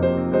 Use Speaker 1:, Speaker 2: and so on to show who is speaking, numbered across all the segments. Speaker 1: Thank you.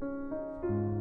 Speaker 1: うん。